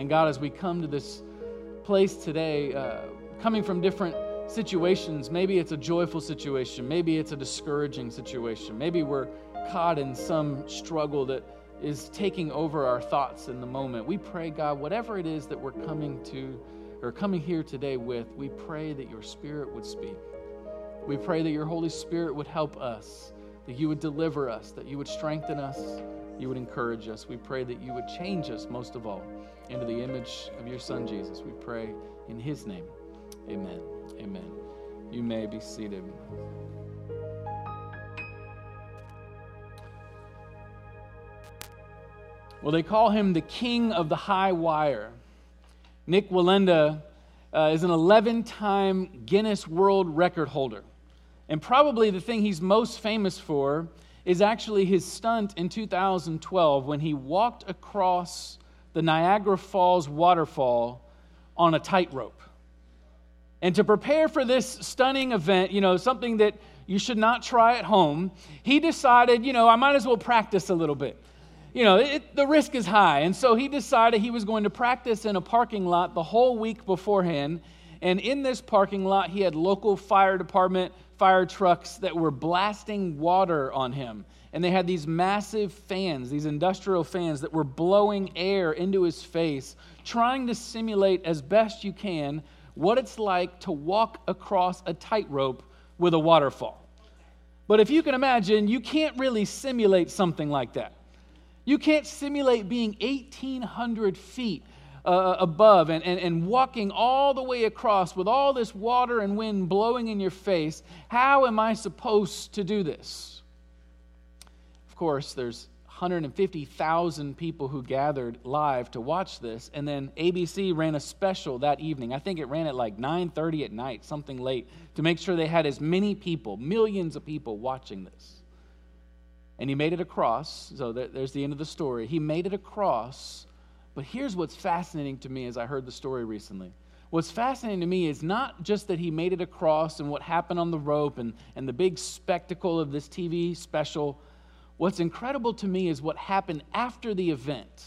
And God, as we come to this place today, uh, coming from different situations, maybe it's a joyful situation, maybe it's a discouraging situation, maybe we're caught in some struggle that is taking over our thoughts in the moment. We pray, God, whatever it is that we're coming to or coming here today with, we pray that your Spirit would speak. We pray that your Holy Spirit would help us, that you would deliver us, that you would strengthen us, you would encourage us. We pray that you would change us most of all into the image of your Son, Jesus. We pray in his name. Amen. Amen. You may be seated. Well, they call him the king of the high wire. Nick Wallenda uh, is an 11 time Guinness World Record holder. And probably the thing he's most famous for is actually his stunt in 2012 when he walked across the Niagara Falls waterfall on a tightrope. And to prepare for this stunning event, you know, something that you should not try at home, he decided, you know, I might as well practice a little bit you know, it, the risk is high. And so he decided he was going to practice in a parking lot the whole week beforehand. And in this parking lot, he had local fire department fire trucks that were blasting water on him. And they had these massive fans, these industrial fans that were blowing air into his face, trying to simulate as best you can what it's like to walk across a tightrope with a waterfall. But if you can imagine, you can't really simulate something like that. You can't simulate being 1,800 feet uh, above and, and, and walking all the way across with all this water and wind blowing in your face. How am I supposed to do this? Course, there's 150,000 people who gathered live to watch this and then ABC ran a special that evening. I think it ran at like 9:30 at night, something late, to make sure they had as many people, millions of people watching this and he made it across. So there's the end of the story. He made it across. But here's what's fascinating to me as I heard the story recently. What's fascinating to me is not just that he made it across and what happened on the rope and, and the big spectacle of this TV special. What's incredible to me is what happened after the event.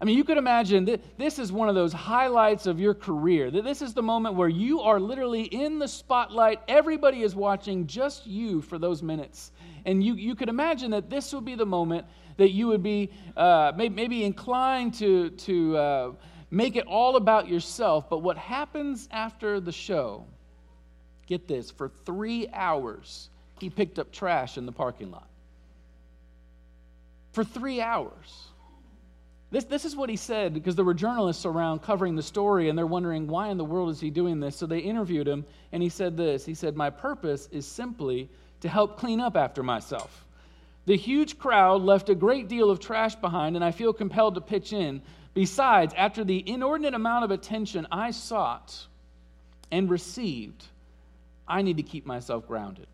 I mean, you could imagine that this is one of those highlights of your career. That this is the moment where you are literally in the spotlight. Everybody is watching just you for those minutes. And you, you could imagine that this would be the moment that you would be uh, maybe, maybe, inclined to, to uh, make it all about yourself. But what happens after the show, get this, for three hours, he picked up trash in the parking lot. For three hours. This, this is what he said because there were journalists around covering the story and they're wondering why in the world is he doing this. So they interviewed him and he said this He said, My purpose is simply to help clean up after myself. The huge crowd left a great deal of trash behind, and I feel compelled to pitch in. Besides, after the inordinate amount of attention I sought and received, I need to keep myself grounded.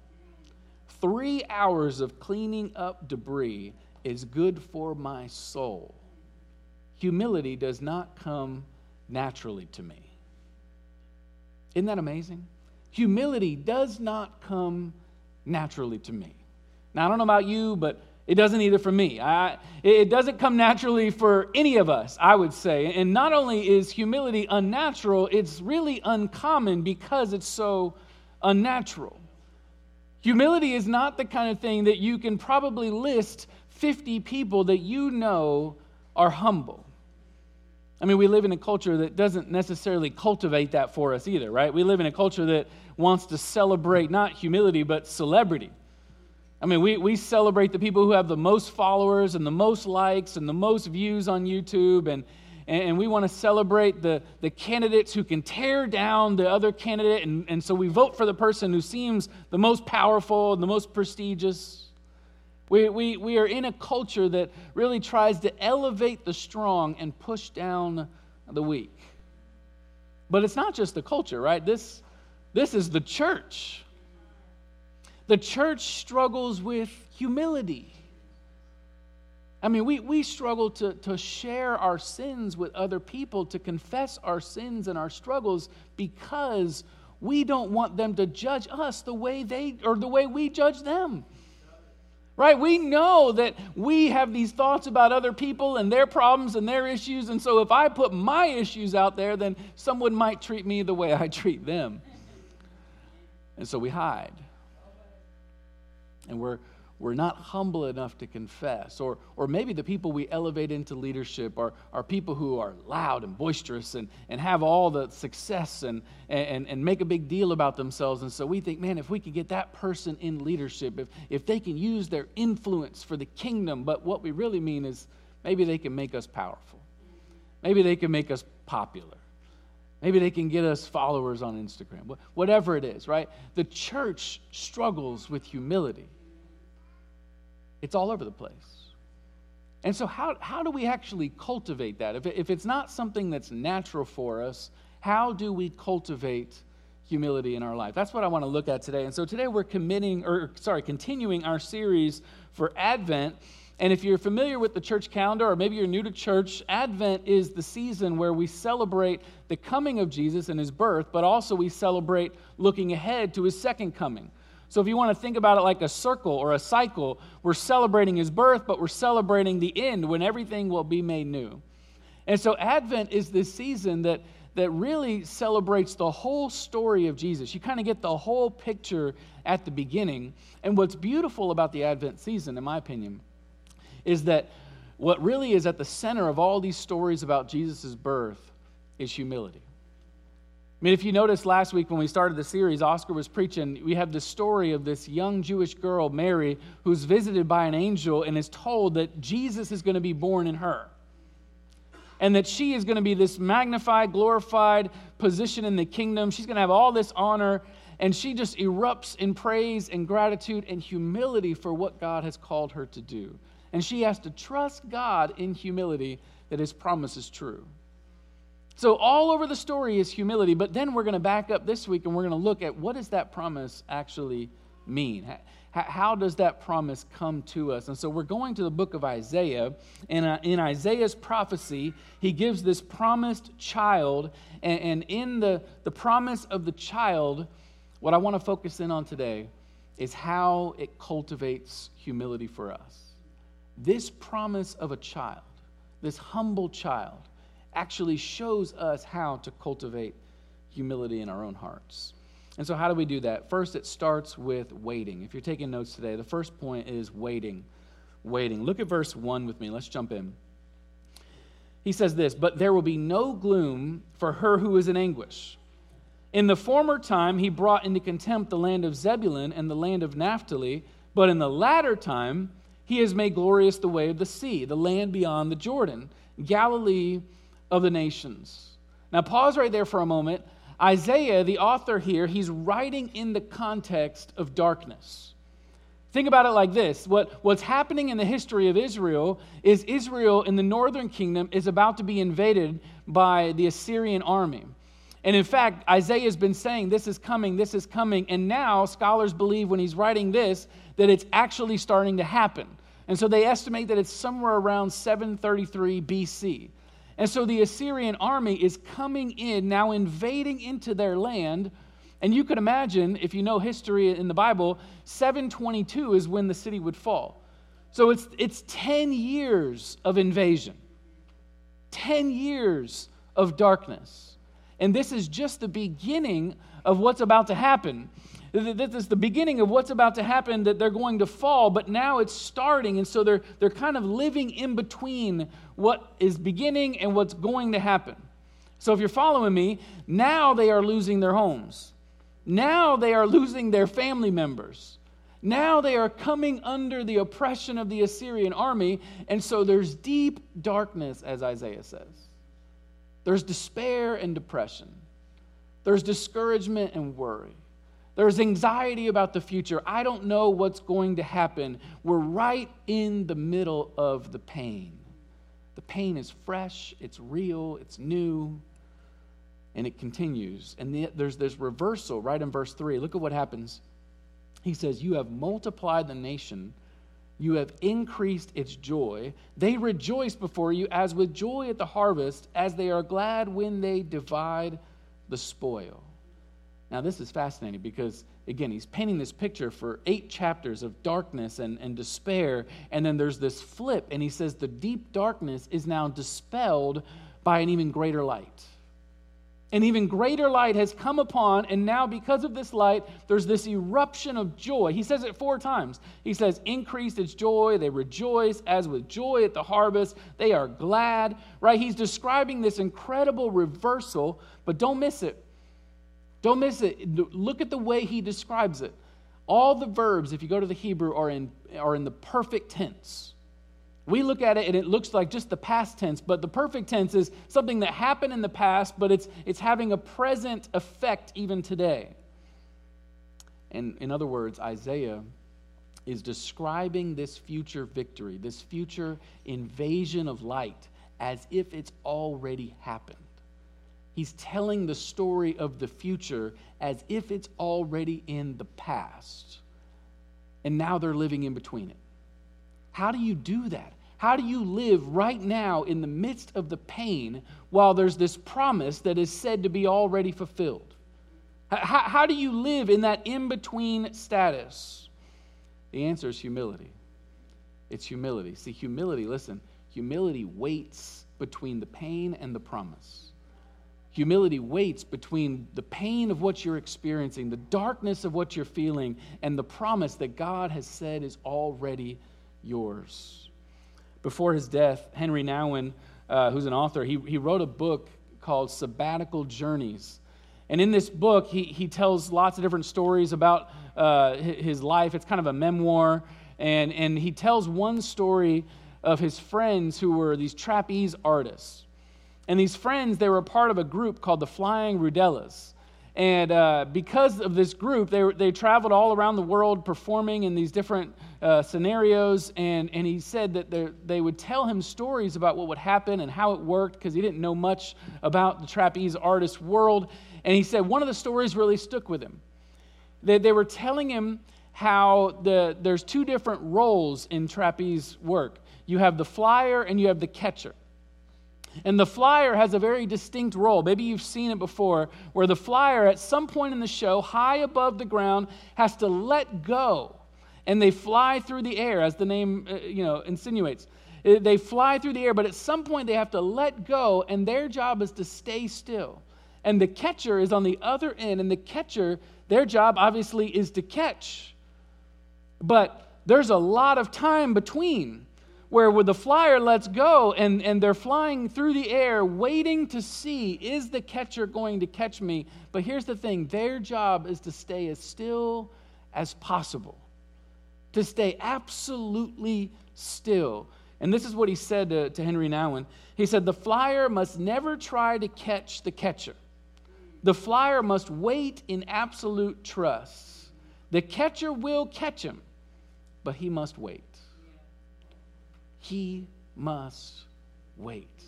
Three hours of cleaning up debris is good for my soul. Humility does not come naturally to me. Isn't that amazing? Humility does not come naturally to me. Now, I don't know about you, but it doesn't either for me. I, it doesn't come naturally for any of us, I would say. And not only is humility unnatural, it's really uncommon because it's so unnatural. Humility is not the kind of thing that you can probably list 50 people that you know are humble. I mean, we live in a culture that doesn't necessarily cultivate that for us either, right? We live in a culture that wants to celebrate not humility, but celebrity. I mean, we, we celebrate the people who have the most followers and the most likes and the most views on YouTube, and, and we want to celebrate the, the candidates who can tear down the other candidate, and, and so we vote for the person who seems the most powerful and the most prestigious. We, we, we are in a culture that really tries to elevate the strong and push down the weak. But it's not just the culture, right? This, this is the church. The church struggles with humility. I mean, we, we struggle to, to share our sins with other people, to confess our sins and our struggles because we don't want them to judge us the way they or the way we judge them. Right? We know that we have these thoughts about other people and their problems and their issues. And so if I put my issues out there, then someone might treat me the way I treat them. And so we hide. And we're we're not humble enough to confess. Or, or maybe the people we elevate into leadership are, are people who are loud and boisterous and, and have all the success and, and, and make a big deal about themselves. And so we think, man, if we could get that person in leadership, if, if they can use their influence for the kingdom, but what we really mean is maybe they can make us powerful. Maybe they can make us popular. Maybe they can get us followers on Instagram. Whatever it is, right? The church struggles with humility. It's all over the place. And so, how, how do we actually cultivate that? If, if it's not something that's natural for us, how do we cultivate humility in our life? That's what I want to look at today. And so, today we're committing, or sorry, continuing our series for Advent. And if you're familiar with the church calendar, or maybe you're new to church, Advent is the season where we celebrate the coming of Jesus and his birth, but also we celebrate looking ahead to his second coming. So, if you want to think about it like a circle or a cycle, we're celebrating his birth, but we're celebrating the end when everything will be made new. And so, Advent is this season that, that really celebrates the whole story of Jesus. You kind of get the whole picture at the beginning. And what's beautiful about the Advent season, in my opinion, is that what really is at the center of all these stories about Jesus' birth is humility. I mean, if you noticed last week when we started the series, Oscar was preaching, we have the story of this young Jewish girl, Mary, who's visited by an angel and is told that Jesus is going to be born in her. And that she is going to be this magnified, glorified position in the kingdom. She's going to have all this honor. And she just erupts in praise and gratitude and humility for what God has called her to do. And she has to trust God in humility that his promise is true. So all over the story is humility, but then we're going to back up this week and we're going to look at what does that promise actually mean? How does that promise come to us? And so we're going to the book of Isaiah. And uh, in Isaiah's prophecy, he gives this promised child. And in the, the promise of the child, what I want to focus in on today is how it cultivates humility for us. This promise of a child, this humble child, actually shows us how to cultivate humility in our own hearts. And so, how do we do that? First, it starts with waiting. If you're taking notes today, the first point is waiting. Waiting. Look at verse 1 with me. Let's jump in. He says this But there will be no gloom for her who is in anguish. In the former time, he brought into contempt the land of Zebulun and the land of Naphtali, but in the latter time, he has made glorious the way of the sea, the land beyond the Jordan, Galilee of the nations. Now, pause right there for a moment. Isaiah, the author here, he's writing in the context of darkness. Think about it like this what, what's happening in the history of Israel is Israel in the northern kingdom is about to be invaded by the Assyrian army. And in fact, Isaiah has been saying, This is coming, this is coming. And now scholars believe when he's writing this that it's actually starting to happen. And so they estimate that it's somewhere around 733 BC. And so the Assyrian army is coming in, now invading into their land. And you could imagine, if you know history in the Bible, 722 is when the city would fall. So it's, it's 10 years of invasion, 10 years of darkness. And this is just the beginning of what's about to happen. This is the beginning of what's about to happen, that they're going to fall, but now it's starting. And so they're, they're kind of living in between what is beginning and what's going to happen. So if you're following me, now they are losing their homes. Now they are losing their family members. Now they are coming under the oppression of the Assyrian army. And so there's deep darkness, as Isaiah says. There's despair and depression. There's discouragement and worry. There's anxiety about the future. I don't know what's going to happen. We're right in the middle of the pain. The pain is fresh, it's real, it's new, and it continues. And there's this reversal right in verse 3. Look at what happens. He says, You have multiplied the nation, you have increased its joy. They rejoice before you as with joy at the harvest, as they are glad when they divide the spoil. Now, this is fascinating because, again, he's painting this picture for eight chapters of darkness and, and despair. And then there's this flip, and he says the deep darkness is now dispelled by an even greater light. An even greater light has come upon, and now because of this light, there's this eruption of joy. He says it four times. He says, increased its joy. They rejoice as with joy at the harvest. They are glad, right? He's describing this incredible reversal, but don't miss it. Don't miss it. Look at the way he describes it. All the verbs, if you go to the Hebrew, are in, are in the perfect tense. We look at it and it looks like just the past tense, but the perfect tense is something that happened in the past, but it's, it's having a present effect even today. And in other words, Isaiah is describing this future victory, this future invasion of light, as if it's already happened. He's telling the story of the future as if it's already in the past. And now they're living in between it. How do you do that? How do you live right now in the midst of the pain while there's this promise that is said to be already fulfilled? How, how do you live in that in between status? The answer is humility. It's humility. See, humility, listen, humility waits between the pain and the promise. Humility waits between the pain of what you're experiencing, the darkness of what you're feeling, and the promise that God has said is already yours before his death, Henry Nouwen, uh, who's an author, he, he wrote a book called Sabbatical Journeys. And in this book, he, he tells lots of different stories about uh, his life. It's kind of a memoir. And, and he tells one story of his friends who were these trapeze artists. And these friends, they were a part of a group called the Flying Rodleighs. And uh, because of this group, they, they traveled all around the world performing in these different uh, scenarios. And, and he said that they would tell him stories about what would happen and how it worked because he didn't know much about the trapeze artist world. And he said one of the stories really stuck with him. They, they were telling him how the, there's two different roles in trapeze work you have the flyer and you have the catcher. And the flyer has a very distinct role. Maybe you've seen it before, where the flyer, at some point in the show, high above the ground, has to let go. And they fly through the air, as the name uh, you know, insinuates. Uh, they fly through the air, but at some point they have to let go, and their job is to stay still. And the catcher is on the other end, and the catcher, their job obviously is to catch. But there's a lot of time between where the flyer lets go and, and they're flying through the air waiting to see is the catcher going to catch me? But here's the thing their job is to stay as still as possible. To stay absolutely still. And this is what he said to, to henry nouwen. He said the flyer must never try to catch the catcher. The flyer must wait in absolute trust. The catcher will catch him but he must wait he must wait.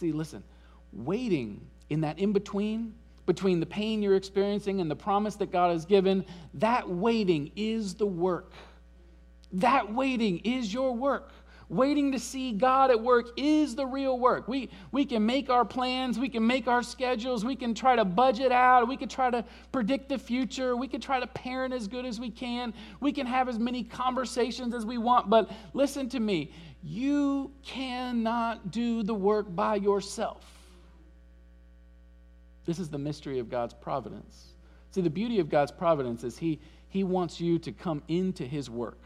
See, listen, waiting in that in between, between the pain you're experiencing and the promise that God has given, that waiting is the work. That waiting is your work. Waiting to see God at work is the real work. We, we can make our plans, we can make our schedules, we can try to budget out, we can try to predict the future, we can try to parent as good as we can, we can have as many conversations as we want. But listen to me, you cannot do the work by yourself. This is the mystery of God's providence. See, the beauty of God's providence is He, he wants you to come into His work.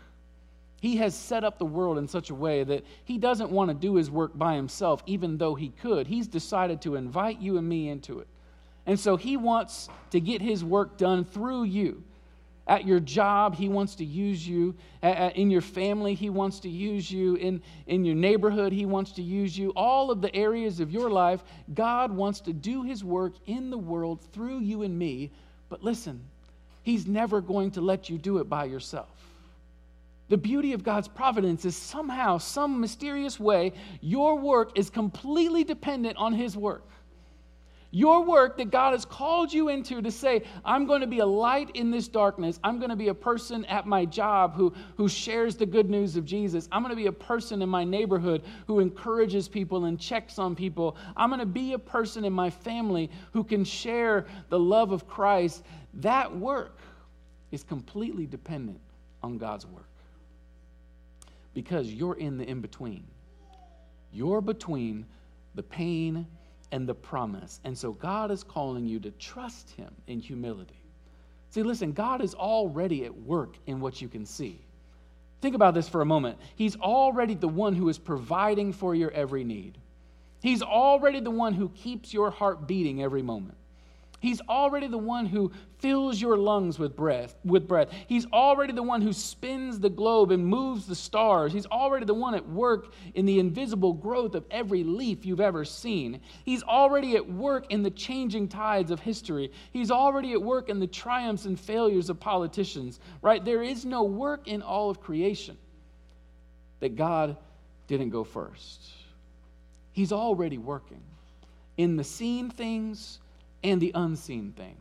He has set up the world in such a way that he doesn't want to do his work by himself, even though he could. He's decided to invite you and me into it. And so he wants to get his work done through you. At your job, he wants to use you. In your family, he wants to use you. In, in your neighborhood, he wants to use you. All of the areas of your life, God wants to do his work in the world through you and me. But listen, he's never going to let you do it by yourself. The beauty of God's providence is somehow, some mysterious way, your work is completely dependent on His work. Your work that God has called you into to say, I'm going to be a light in this darkness. I'm going to be a person at my job who, who shares the good news of Jesus. I'm going to be a person in my neighborhood who encourages people and checks on people. I'm going to be a person in my family who can share the love of Christ. That work is completely dependent on God's work because you're in the in between. You're between the pain and the promise. And so God is calling you to trust Him in humility. See, listen, God is already at work in what you can see. Think about this for a moment. He's already the one who is providing for your every need. He's already the one who keeps your heart beating every moment. He's already the one who fills your lungs with breath, with breath. He's already the one who spins the globe and moves the stars. He's already the one at work in the invisible growth of every leaf you've ever seen. He's already at work in the changing tides of history. He's already at work in the triumphs and failures of politicians, right? There is no work in all of creation that God didn't go first. He's already working in the seen things and the unseen things.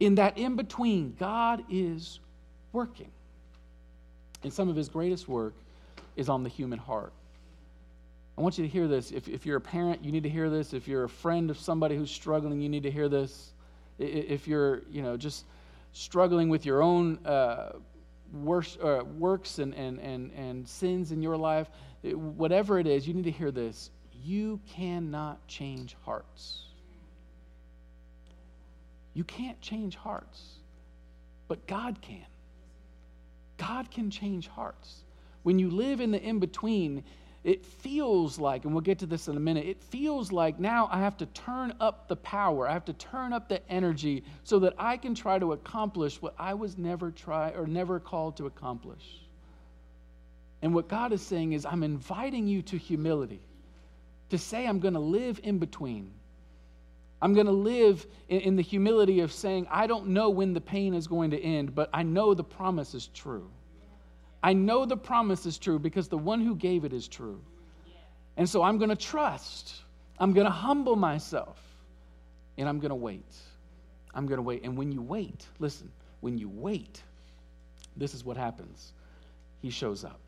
In that in between, God is working. And some of his greatest work is on the human heart. I want you to hear this. If, if you're a parent, you need to hear this. If you're a friend of somebody who's struggling, you need to hear this. If you're, you know, just struggling with your own uh, works, uh, works and, and, and, and sins in your life, whatever it is, you need to hear this. You cannot change hearts. You can't change hearts, but God can. God can change hearts. When you live in the in between, it feels like, and we'll get to this in a minute, it feels like now I have to turn up the power. I have to turn up the energy so that I can try to accomplish what I was never try or never called to accomplish. And what God is saying is, I'm inviting you to humility, to say I'm going to live in between. I'm going to live in, in, the humility of saying, I don't know when the pain is going to end, but I know the promise is true. I know the promise is true because the one who gave it is true. And so I'm going to trust. I'm going to humble myself. And I'm going to wait. I'm going to wait. And when you wait, listen, when you wait, this is what happens. He shows up.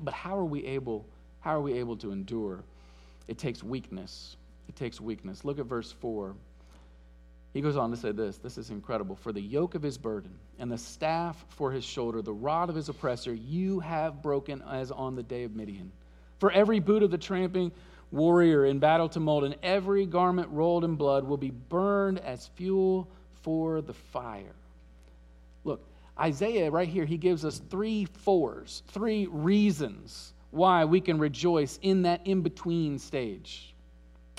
But how are we able how are we able to endure? It takes weakness. It takes weakness. Look at verse 4. He goes on to say this this is incredible. For the yoke of his burden and the staff for his shoulder, the rod of his oppressor, you have broken as on the day of Midian. For every boot of the tramping warrior in battle tumult and every garment rolled in blood will be burned as fuel for the fire. Look, Isaiah, right here, he gives us three fours, three reasons why we can rejoice in that in between stage.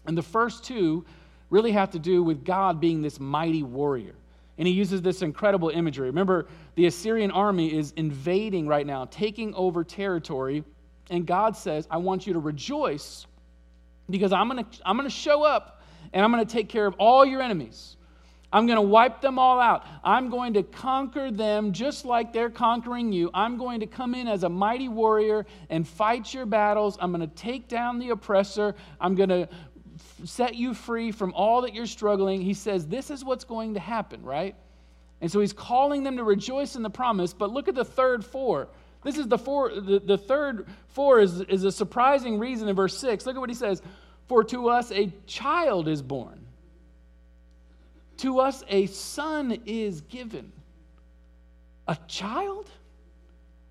And the first two really have to do with God being this mighty warrior. And he uses this incredible imagery. Remember, the Assyrian army is invading right now, taking over territory. And God says, I want you to rejoice because I'm going to I'm going to show up and I'm going to take care of all your enemies. I'm going to wipe them all out. I'm going to conquer them just like they're conquering you. I'm going to come in as a mighty warrior and fight your battles. I'm going to take down the oppressor. I'm going to set you free from all that you're struggling. He says, This is what's going to happen, right? And so he's calling them to rejoice in the promise. But look at the third four. This is the four, the, the third four is, is a surprising reason in verse six. Look at what he says For to us a child is born, to us a son is given. A child?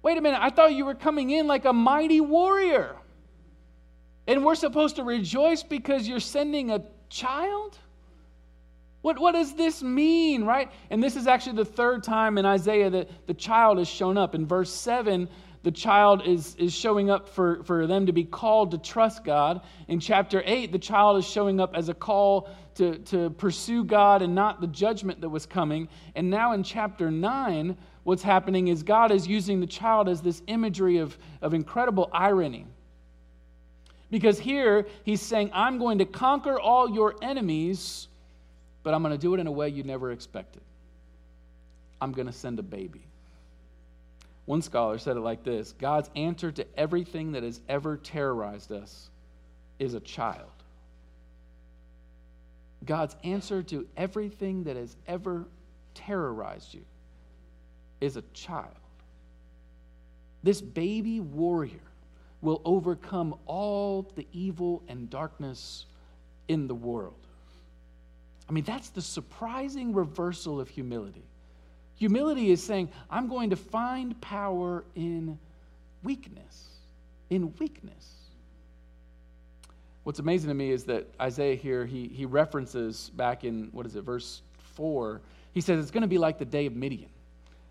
Wait a minute, I thought you were coming in like a mighty warrior. And we're supposed to rejoice because you're sending a child? What, what does this mean, right? And this is actually the third time in Isaiah that the child has shown up. In verse 7, the child is, is showing up for, for them to be called to trust God. In chapter 8, the child is showing up as a call to, to pursue God and not the judgment that was coming. And now in chapter 9, what's happening is God is using the child as this imagery of, of incredible irony. Because here he's saying, I'm going to conquer all your enemies, but I'm going to do it in a way you never expected. I'm going to send a baby. One scholar said it like this God's answer to everything that has ever terrorized us is a child. God's answer to everything that has ever terrorized you is a child. This baby warrior will overcome all the evil and darkness in the world. I mean, that's the surprising reversal of humility. Humility is saying, I'm going to find power in weakness. In weakness. What's amazing to me is that Isaiah here, he, he references back in, what is it, verse 4, he says it's going to be like the day of Midian.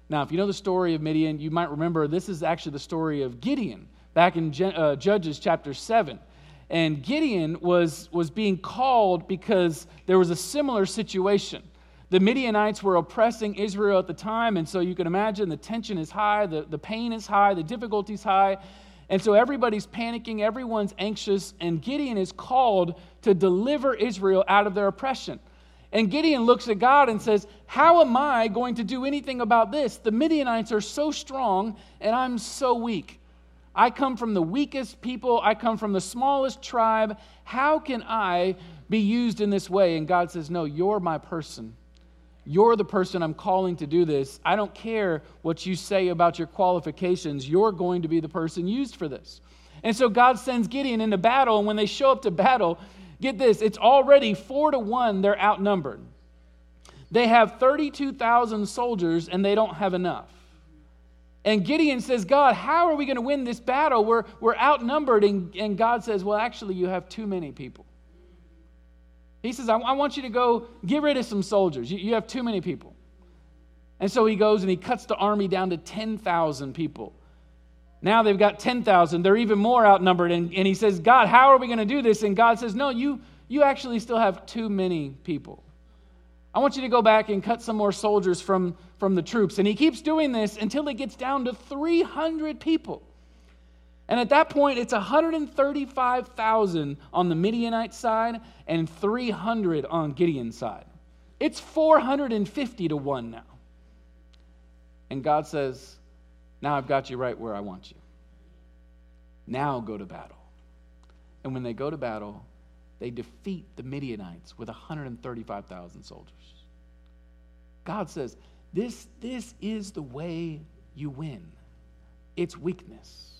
Now, if you know the story of Midian, you might remember this is actually the story of Gideon back in uh, Judges chapter 7. And Gideon was, was being called because there was a similar situation. The Midianites were oppressing Israel at the time, and so you can imagine the tension is high, the, the pain is high, the difficulty is high. And so everybody's panicking, everyone's anxious, and Gideon is called to deliver Israel out of their oppression. And Gideon looks at God and says, How am I going to do anything about this? The Midianites are so strong, and I'm so weak. I come from the weakest people. I come from the smallest tribe. How can I be used in this way? And God says, No, you're my person. You're the person I'm calling to do this. I don't care what you say about your qualifications. You're going to be the person used for this. And so God sends Gideon into battle. And when they show up to battle, get this, it's already four to one, they're outnumbered. They have 32,000 soldiers and they don't have enough. And Gideon says, God, how are we going to win this battle? We're, we're outnumbered. And, and God says, Well, actually, you have too many people. He says, I, I want you to go get rid of some soldiers. You, you have too many people. And so he goes and he cuts the army down to 10,000 people. Now they've got 10,000. They're even more outnumbered. And, and he says, God, how are we going to do this? And God says, No, you, you actually still have too many people. I want you to go back and cut some more soldiers from, from the troops. And he keeps doing this until it gets down to 300 people. And at that point, it's 135,000 on the Midianite side and 300 on Gideon's side. It's 450 to 1 now. And God says, Now I've got you right where I want you. Now go to battle. And when they go to battle, they defeat the Midianites with 135,000 soldiers. God says, this, this is the way you win. It's weakness.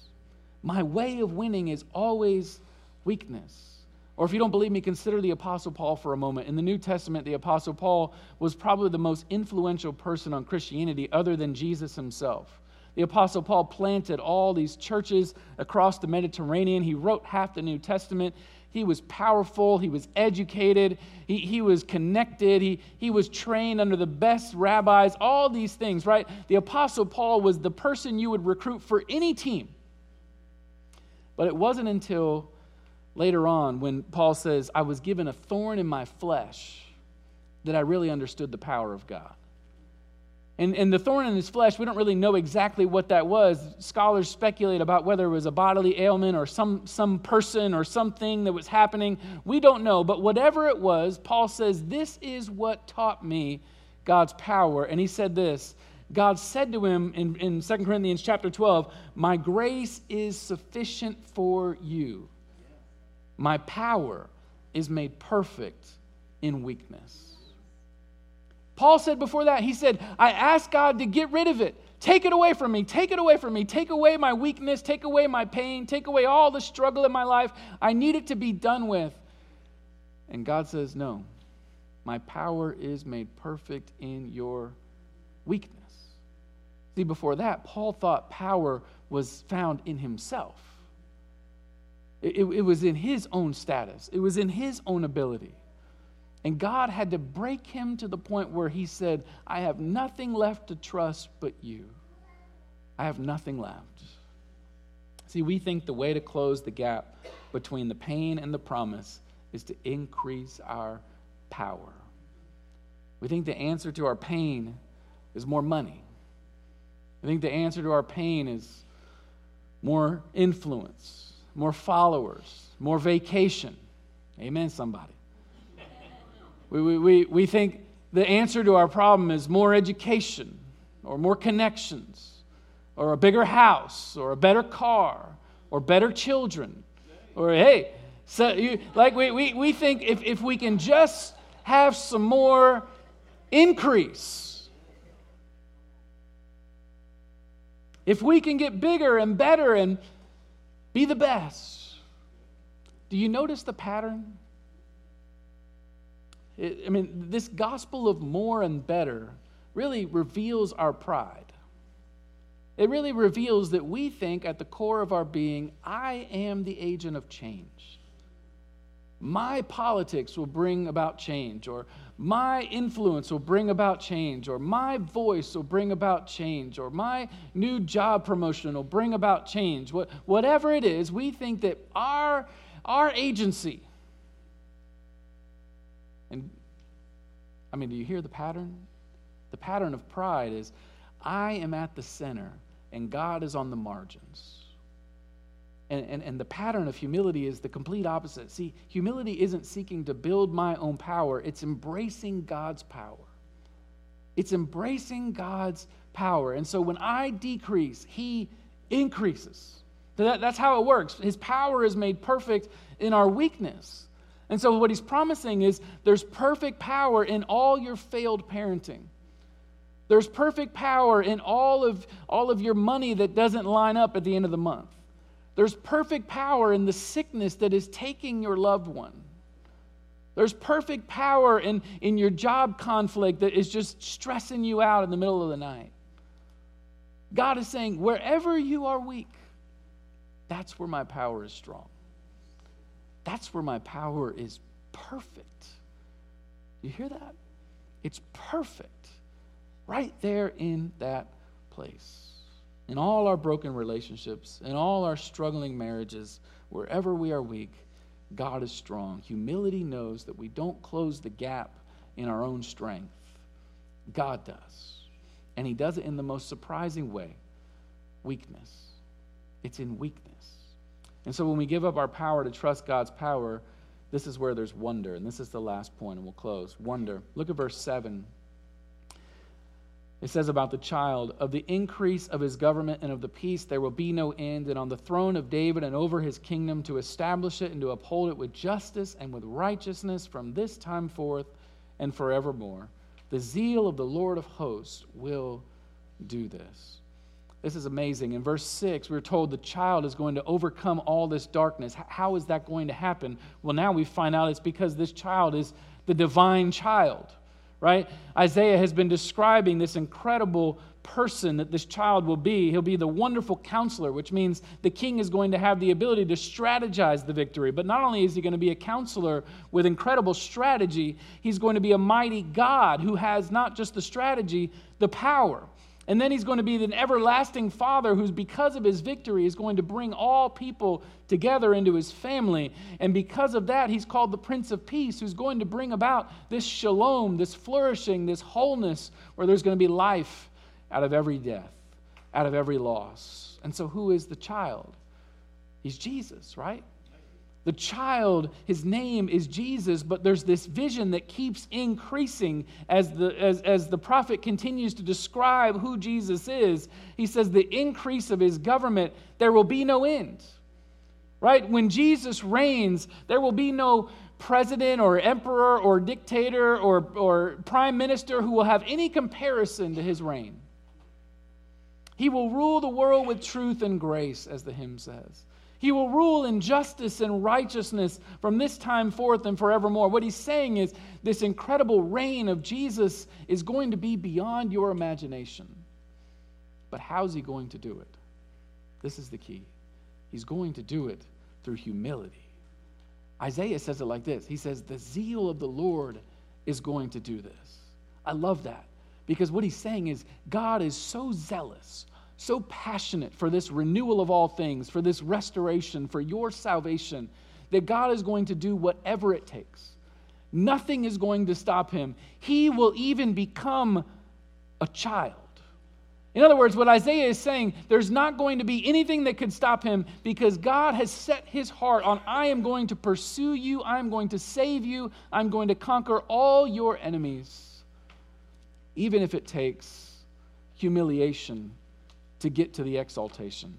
My way of winning is always weakness. Or if you don't believe me, consider the Apostle Paul for a moment. In the New Testament, the Apostle Paul was probably the most influential person on Christianity other than Jesus himself. The Apostle Paul planted all these churches across the Mediterranean. He wrote half the New Testament. He was powerful. He was educated. He, he was connected. He, he was trained under the best rabbis, all these things, right? The Apostle Paul was the person you would recruit for any team. But it wasn't until later on when Paul says, I was given a thorn in my flesh that I really understood the power of God. And, and the thorn in his flesh, we don't really know exactly what that was. Scholars speculate about whether it was a bodily ailment or some, some person or something that was happening. We don't know. But whatever it was, Paul says, This is what taught me God's power. And he said this God said to him in, in 2 Corinthians chapter 12, My grace is sufficient for you. My power is made perfect in weakness. Paul said before that, he said, I asked God to get rid of it. Take it away from me. Take it away from me. Take away my weakness. Take away my pain. Take away all the struggle in my life. I need it to be done with. And God says, No, my power is made perfect in your weakness. See, before that, Paul thought power was found in himself, it, it, it was in his own status, it was in his own ability. And God had to break him to the point where he said, I have nothing left to trust but you. I have nothing left. See, we think the way to close the gap between the pain and the promise is to increase our power. We think the answer to our pain is more money. I think the answer to our pain is more influence, more followers, more vacation. Amen, somebody. We, we, we, we think the answer to our problem is more education or more connections or a bigger house or a better car or better children or hey so you, like we, we, we think if, if we can just have some more increase. If we can get bigger and better and be the best, do you notice the pattern? I mean, this gospel of more and better really reveals our pride. It really reveals that we think at the core of our being, I am the agent of change. My politics will bring about change, or my influence will bring about change, or my voice will bring about change, or my new job promotion will bring about change. What, whatever it is, we think that our, our agency, and I mean, do you hear the pattern? The pattern of pride is I am at the center and God is on the margins. And, and, and the pattern of humility is the complete opposite. See, humility isn't seeking to build my own power, it's embracing God's power. It's embracing God's power. And so when I decrease, He increases. That, that's how it works. His power is made perfect in our weakness. And so what He's promising is there's perfect power in all your failed parenting. There's perfect power in all of, all of your money that doesn't line up at the end of the month. There's perfect power in the sickness that is taking your loved one. There's perfect power in, in your job conflict that is just stressing you out in the middle of the night. God is saying, wherever you are weak, that's where my power is strong. That's where my power is perfect. You hear that? It's perfect right there in that place. In all our broken relationships, in all our struggling marriages, wherever we are weak, God is strong. Humility knows that we don't close the gap in our own strength. God does. And He does it in the most surprising way weakness. It's in weakness. And so when we give up our power to trust God's power, this is where there's wonder. And this is the last point, and we'll close. Wonder. Look at verse 7 it says about the child, of the increase of his government and of the peace there will be no end, and on the throne of David and over his kingdom to establish it and to uphold it with justice and with righteousness from this time forth and forevermore. The zeal of the Lord of hosts will do this. This is amazing. In verse 6, we are told the child is going to overcome all this darkness. How is that going to happen? Well, now we find out it's because this child is the divine child right? Isaiah has been describing this incredible person that this child will be. He'll be the wonderful counselor, which means the king is going to have the ability to strategize the victory. But not only is he going to be a counselor with incredible strategy, he's going to be a mighty God who has not just the strategy, the power. And then he's going to be an everlasting father who's, because of his victory, is going to bring all people together into his family. And because of that, he's called the Prince of Peace, who's going to bring about this shalom, this flourishing, this wholeness, where there's going to be life out of every death, out of every loss. And so, who is the child? He's Jesus, right? The child, his name is Jesus, but there's this vision that keeps increasing as the, as, as the prophet continues to describe who Jesus is. He says, The increase of his government, there will be no end. Right? When Jesus reigns, there will be no president or emperor or dictator or, or prime minister who will have any comparison to his reign. He will rule the world with truth and grace, as the hymn says. He will rule in justice and righteousness from this time forth and forevermore. What he's saying is this incredible reign of Jesus is going to be beyond your imagination. But how's he going to do it? This is the key. He's going to do it through humility. Isaiah says it like this He says, The zeal of the Lord is going to do this. I love that because what he's saying is God is so zealous so passionate for this renewal of all things, for this restoration, for your salvation, that God is going to do whatever it takes. Nothing is going to stop him. He will even become a child. In other words, what Isaiah is saying, there's not going to be anything that could stop him because God has set his heart on I am going to pursue you, I'm going to save you, I'm going to conquer all your enemies, even if it takes humiliation to get to the exaltation.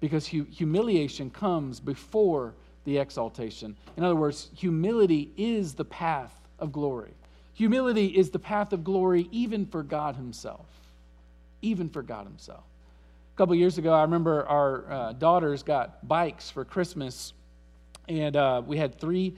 Because hu- humiliation comes before the exaltation. In other words, humility is the path of glory. Humility is the path of glory even for God Himself. Even for God Himself. A couple years ago, I remember our uh, daughters got bikes for Christmas, and uh, we had three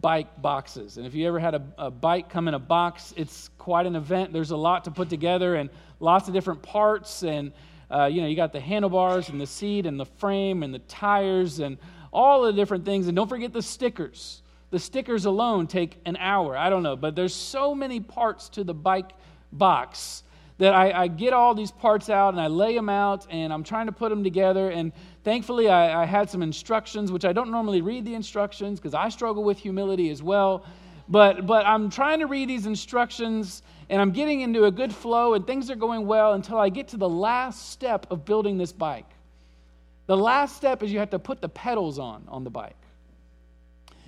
bike boxes. And if you ever had a, a, bike come in a box, it's quite an event. There's a lot to put together and lots of different parts. And, uh, you know, you got the handlebars and the seat and the frame and the tires and all the different things. And don't forget the stickers. The stickers alone take an hour. I don't know, but there's so many parts to the bike box that I, I, get all these parts out and I lay them out and I'm trying to put them together. And thankfully, I, I had some instructions, which I don't normally read the instructions because I struggle with humility as well. But, but I'm trying to read these instructions and I'm getting into a good flow and things are going well until I get to the last step of building this bike. The last step is you have to put the pedals on on the bike.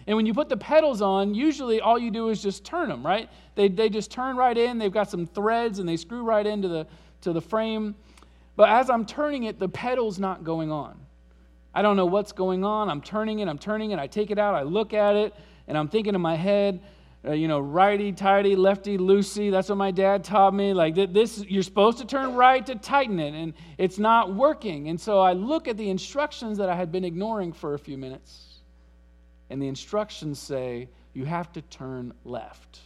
And when you put the pedals on, usually all you do is just turn them, right? They, they just turn right in. They've got some threads and they screw right into the, to the frame. But as I'm turning it, the pedal's not going on. I don't know what's going on. I'm turning it, I'm turning it. I take it out, I look at it, and I'm thinking in my head, uh, you know, righty tighty, lefty loosey. That's what my dad taught me. Like this, you're supposed to turn right to tighten it, and it's not working. And so I look at the instructions that I had been ignoring for a few minutes, and the instructions say you have to turn left.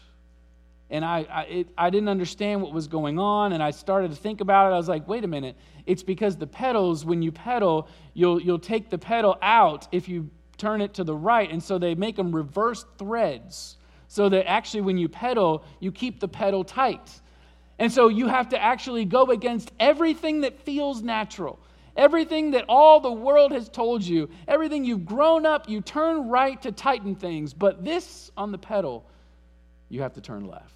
And I, I, it, I didn't understand what was going on, and I started to think about it. I was like, wait a minute. It's because the pedals, when you pedal, you'll, you'll take the pedal out if you turn it to the right. And so they make them reverse threads so that actually when you pedal, you keep the pedal tight. And so you have to actually go against everything that feels natural. Everything that all the world has told you, everything you've grown up, you turn right to tighten things. But this on the pedal, you have to turn left.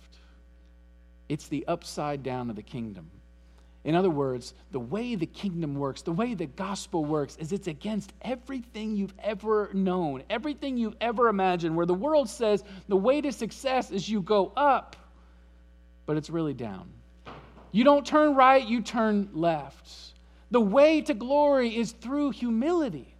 It's the upside down of the kingdom. In other words, the way the kingdom works, the way the gospel works, is it's against everything you've ever known, everything you've ever imagined, where the world says the way to success is you go up, but it's really down. You don't turn right, you turn left. The way to glory is through humility.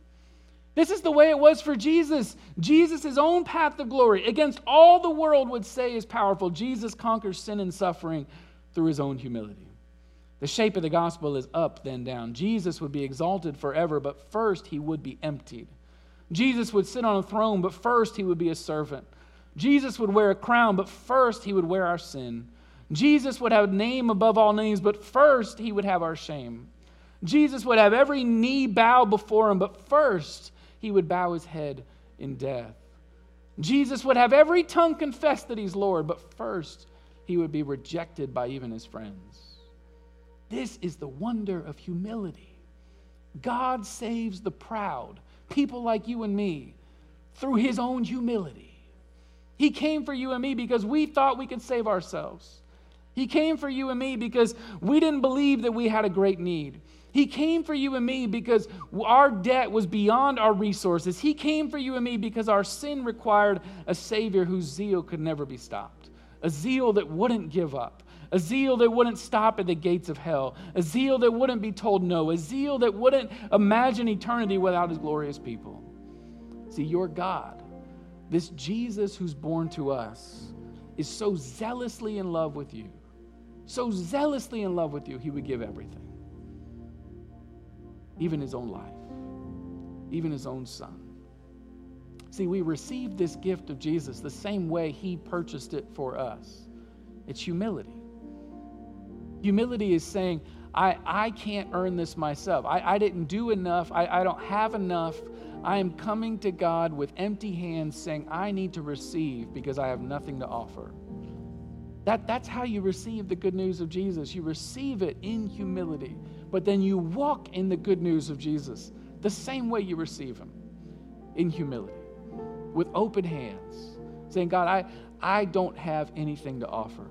This is the way it was for Jesus. Jesus, own path of glory, against all the world would say is powerful. Jesus conquers sin and suffering through his own humility. The shape of the gospel is up, then down. Jesus would be exalted forever, but first he would be emptied. Jesus would sit on a throne, but first he would be a servant. Jesus would wear a crown, but first he would wear our sin. Jesus would have a name above all names, but first he would have our shame. Jesus would have every knee bow before him, but first he would bow his head in death. Jesus would have every tongue confess that he's Lord, but first he would be rejected by even his friends. This is the wonder of humility. God saves the proud, people like you and me, through his own humility. He came for you and me because we thought we could save ourselves. He came for you and me because we didn't believe that we had a great need. He came for you and me because our debt was beyond our resources. He came for you and me because our sin required a Savior whose zeal could never be stopped, a zeal that wouldn't give up, a zeal that wouldn't stop at the gates of hell, a zeal that wouldn't be told no, a zeal that wouldn't imagine eternity without His glorious people. See, your God, this Jesus who's born to us, is so zealously in love with you, so zealously in love with you, He would give everything even his own life, even his own son. See, we receive this gift of Jesus the same way he purchased it for us. It's humility. Humility is saying, I, I can't earn this myself. I, I didn't do enough. I, I don't have enough. I am coming to God with empty hands saying, I need to receive because I have nothing to offer. That, that's how you receive the good news of Jesus. You receive it in humility but then you walk in the good news of Jesus the same way you receive Him in humility, with open hands, saying, God, I, I don't have anything to offer.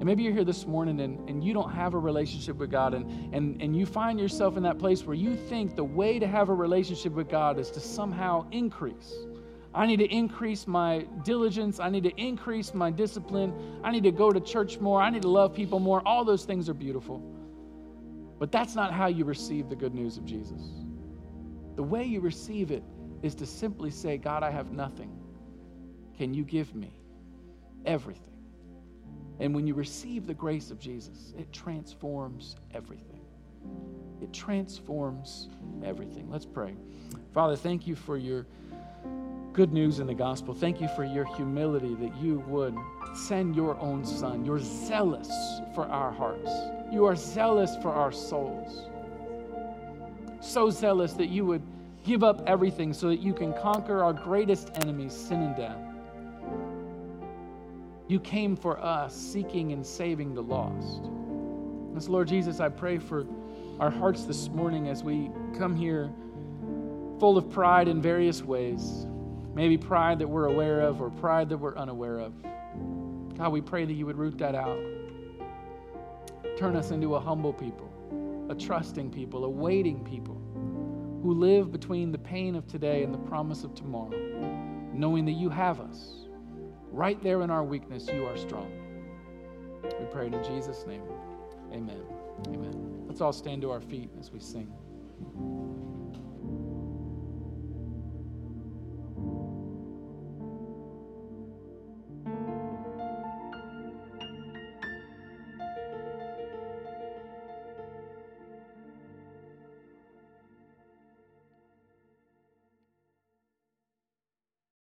And maybe you're here this morning and, and you don't have a relationship with God, and, and, and you find yourself in that place where you think the way to have a relationship with God is to somehow increase. I need to increase my diligence. I need to increase my discipline. I need to go to church more. I need to love people more. All those things are beautiful. But that's not how you receive the good news of Jesus. The way you receive it is to simply say, God, I have nothing. Can you give me? everything. And when you receive the grace of Jesus, it transforms everything. It transforms everything. Let's pray. Father, thank you for your good news in the gospel. Thank you for your humility that you would send your own son. You're zealous for our hearts, you are zealous for our souls. So zealous that you would give up everything so that you can conquer our greatest enemies, sin and death. You came for us, seeking and saving the lost. As Lord Jesus, I pray for our hearts this morning as we come here full of pride in various ways. Maybe pride that we're aware of or pride that we're unaware of. God, we pray that you would root that out. Turn us into a humble people, a trusting people, a waiting people who live between the pain of today and the promise of tomorrow, knowing that you have us. Right there in our weakness, you are strong. We pray it in Jesus' name. Amen. Amen. Let's all stand to our feet as we sing.